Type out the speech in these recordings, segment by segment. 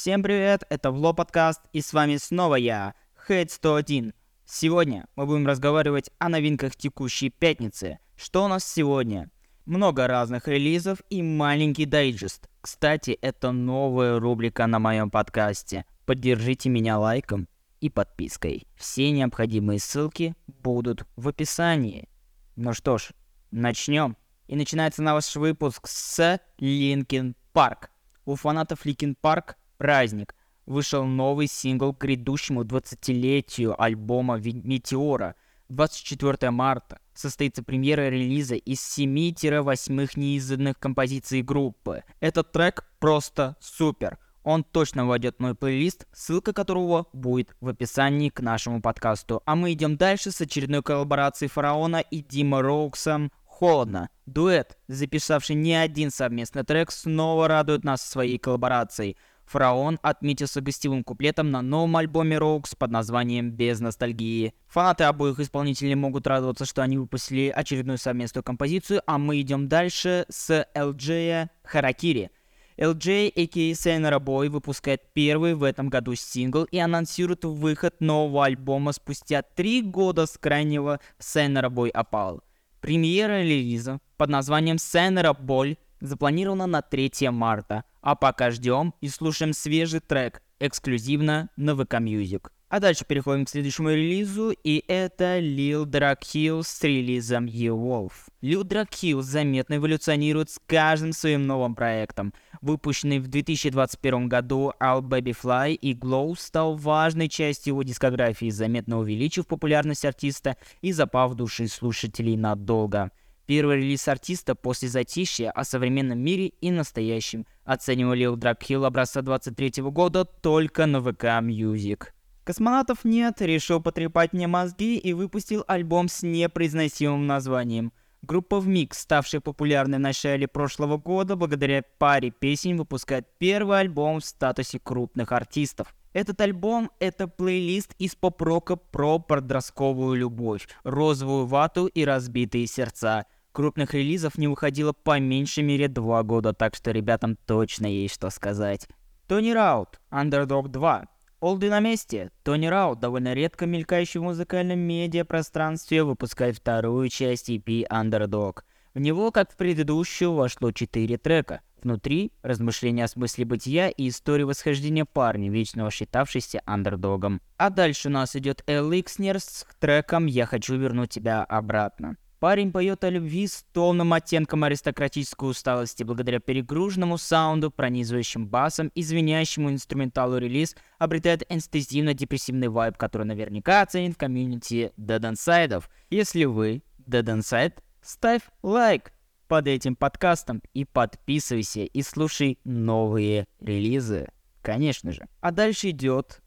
Всем привет, это Вло подкаст, и с вами снова я, Hate 101. Сегодня мы будем разговаривать о новинках текущей пятницы. Что у нас сегодня? Много разных релизов и маленький дайджест. Кстати, это новая рубрика на моем подкасте. Поддержите меня лайком и подпиской. Все необходимые ссылки будут в описании. Ну что ж, начнем. И начинается наш выпуск с Linkin Park. У фанатов Linkin Park праздник. Вышел новый сингл к грядущему 20-летию альбома «Meteora». 24 марта состоится премьера релиза из 7-8 неизданных композиций группы. Этот трек просто супер. Он точно войдет в мой плейлист, ссылка которого будет в описании к нашему подкасту. А мы идем дальше с очередной коллаборацией Фараона и Дима Роуксом «Холодно». Дуэт, записавший не один совместный трек, снова радует нас своей коллаборацией – Фараон отметился гостевым куплетом на новом альбоме Роукс под названием «Без ностальгии». Фанаты обоих исполнителей могут радоваться, что они выпустили очередную совместную композицию, а мы идем дальше с LJ Харакири. LJ, а.к.а. Сейнера Бой, выпускает первый в этом году сингл и анонсирует выход нового альбома спустя три года с крайнего Сейнера Бой опал. Премьера релиза под названием Сейнера Боль запланирована на 3 марта, а пока ждем и слушаем свежий трек эксклюзивно на VK Music. А дальше переходим к следующему релизу, и это Lil Drag Hill с релизом You Wolf. Lil Drag Hill заметно эволюционирует с каждым своим новым проектом. Выпущенный в 2021 году All Baby Fly и Glow стал важной частью его дискографии, заметно увеличив популярность артиста и запав души слушателей надолго. Первый релиз артиста после затишья о современном мире и настоящем оценивал Лил Дракхилл образца 23 года только на ВК Music. Космонавтов нет, решил потрепать мне мозги и выпустил альбом с непроизносимым названием. Группа ВМИК, ставшая популярной в начале прошлого года, благодаря паре песен выпускает первый альбом в статусе крупных артистов. Этот альбом — это плейлист из поп-рока про подростковую любовь, розовую вату и разбитые сердца — Крупных релизов не выходило по меньшей мере два года, так что ребятам точно есть что сказать. Тони Раут, Underdog 2. Олды на месте. Тони Раут, довольно редко мелькающий в музыкальном медиапространстве, выпускает вторую часть EP Underdog. В него, как в предыдущую, вошло четыре трека. Внутри — размышления о смысле бытия и истории восхождения парня, вечного считавшийся андердогом. А дальше у нас идет Эликснер с треком «Я хочу вернуть тебя обратно». Парень поет о любви с томным оттенком аристократической усталости, благодаря перегруженному саунду, пронизывающим басом и звенящему инструменталу релиз обретает инстинктивно-депрессивный вайб, который наверняка оценит комьюнити Inside. Если вы Inside, ставь лайк под этим подкастом и подписывайся и слушай новые релизы, конечно же. А дальше идет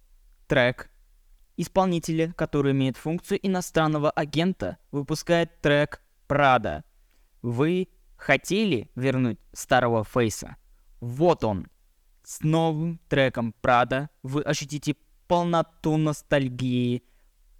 трек Исполнитель, который имеет функцию иностранного агента, выпускает трек «Прада». Вы хотели вернуть старого Фейса? Вот он. С новым треком «Прада» вы ощутите полноту ностальгии,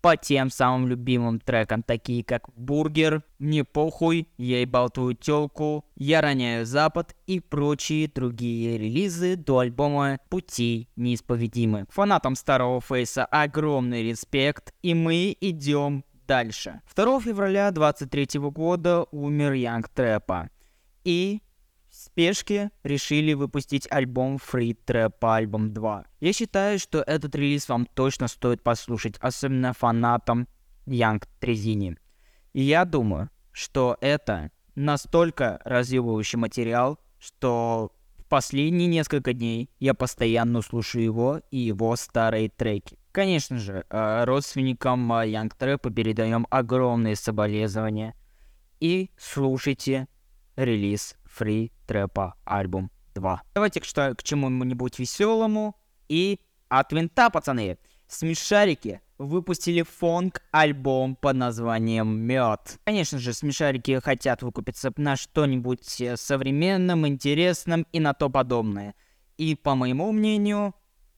по тем самым любимым трекам, такие как «Бургер», «Мне похуй», «Я ебал твою тёлку», «Я роняю Запад» и прочие другие релизы до альбома «Пути неисповедимы». Фанатам старого Фейса огромный респект, и мы идем дальше. 2 февраля 23 года умер Yung Trappa. И в спешке решили выпустить альбом Free Trappa Album 2. Я считаю, что этот релиз вам точно стоит послушать, особенно фанатам Young Трезини. И я думаю, что это настолько развивающий материал, что в последние несколько дней я постоянно слушаю его и его старые треки. Конечно же, э, родственникам Young Trap передаем огромные соболезнования. И слушайте релиз Free Trap альбом 2. Давайте к, что, к чему-нибудь веселому. И от винта, пацаны. Смешарики выпустили фонк-альбом под названием Мед. Конечно же, смешарики хотят выкупиться на что-нибудь э, современном, интересном и на то подобное. И, по моему мнению,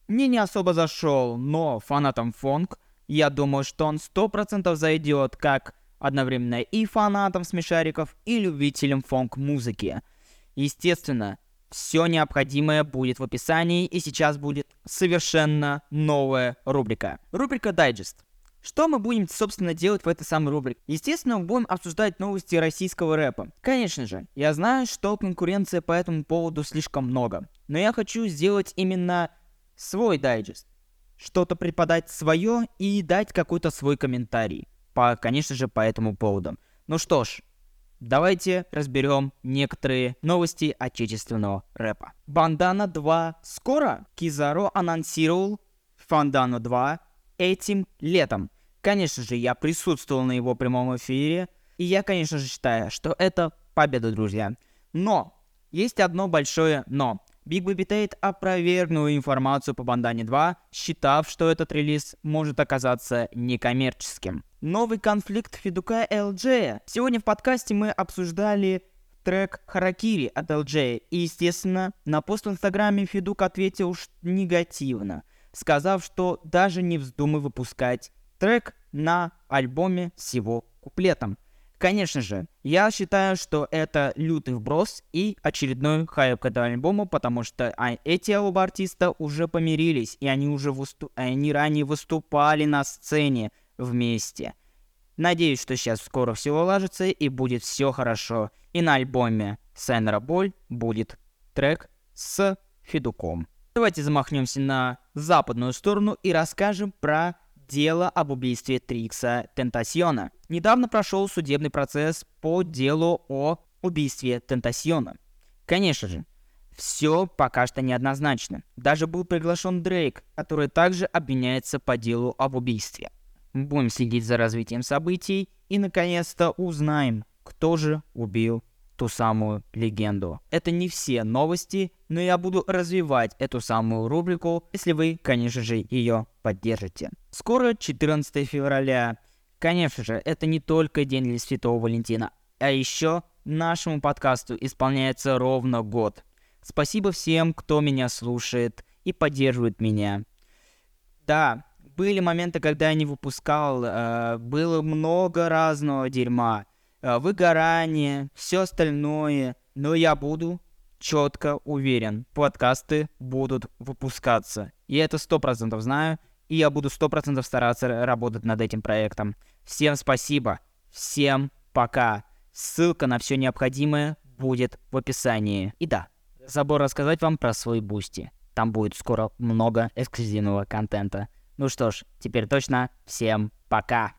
мне не особо зашел, но фанатам фонк, я думаю, что он 100% зайдет как одновременно и фанатам смешариков, и любителям фонк-музыки. Естественно, Все необходимое будет в описании, и сейчас будет совершенно новая рубрика. Рубрика «Дайджест». Что мы будем, собственно, делать в этой самой рубрике? Естественно, мы будем обсуждать новости российского рэпа. Конечно же, я знаю, что конкуренции по этому поводу слишком много. Но я хочу сделать именно свой дайджест. Что-то преподать свое и дать какой-то свой комментарий. По, конечно же, по этому поводу. Ну что ж, давайте разберем некоторые новости отечественного рэпа. Бандана 2 скоро. Кизаро анонсировал Фандану 2 этим летом. Конечно же, я присутствовал на его прямом эфире, и я, конечно же, считаю, что это победа, друзья. Но, есть одно большое но. Big Baby Tate опровергнул информацию по Бандане 2, считав, что этот релиз может оказаться некоммерческим. Новый конфликт Федука LJ. Сегодня в подкасте мы обсуждали трек Харакири от LJ, и, естественно, на пост в инстаграме Федук ответил негативно, сказав, что даже не вздумай выпускать трек на альбоме с его куплетом. Конечно же, я считаю, что это лютый вброс и очередной хайп к этому альбому, потому что а, эти оба артиста уже помирились, и они уже выступ... они ранее выступали на сцене вместе. Надеюсь, что сейчас скоро все уложится и будет все хорошо. И на альбоме Сенра Боль будет трек с Федуком. Давайте замахнемся на западную сторону и расскажем про дело об убийстве Трикса Тентасиона. Недавно прошел судебный процесс по делу о убийстве Тентасиона. Конечно же, все пока что неоднозначно. Даже был приглашен Дрейк, который также обвиняется по делу об убийстве. Будем следить за развитием событий и наконец-то узнаем, кто же убил ту самую легенду. Это не все новости, но я буду развивать эту самую рубрику, если вы, конечно же, ее поддержите. Скоро 14 февраля. Конечно же, это не только день для Святого Валентина, а еще нашему подкасту исполняется ровно год. Спасибо всем, кто меня слушает и поддерживает меня. Да, были моменты, когда я не выпускал, э, было много разного дерьма. Э, выгорание, все остальное. Но я буду четко уверен, подкасты будут выпускаться. И это сто процентов знаю, и я буду сто процентов стараться работать над этим проектом. Всем спасибо, всем пока. Ссылка на все необходимое будет в описании. И да, забыл рассказать вам про свой Boosty. Там будет скоро много эксклюзивного контента. Ну что ж, теперь точно всем пока.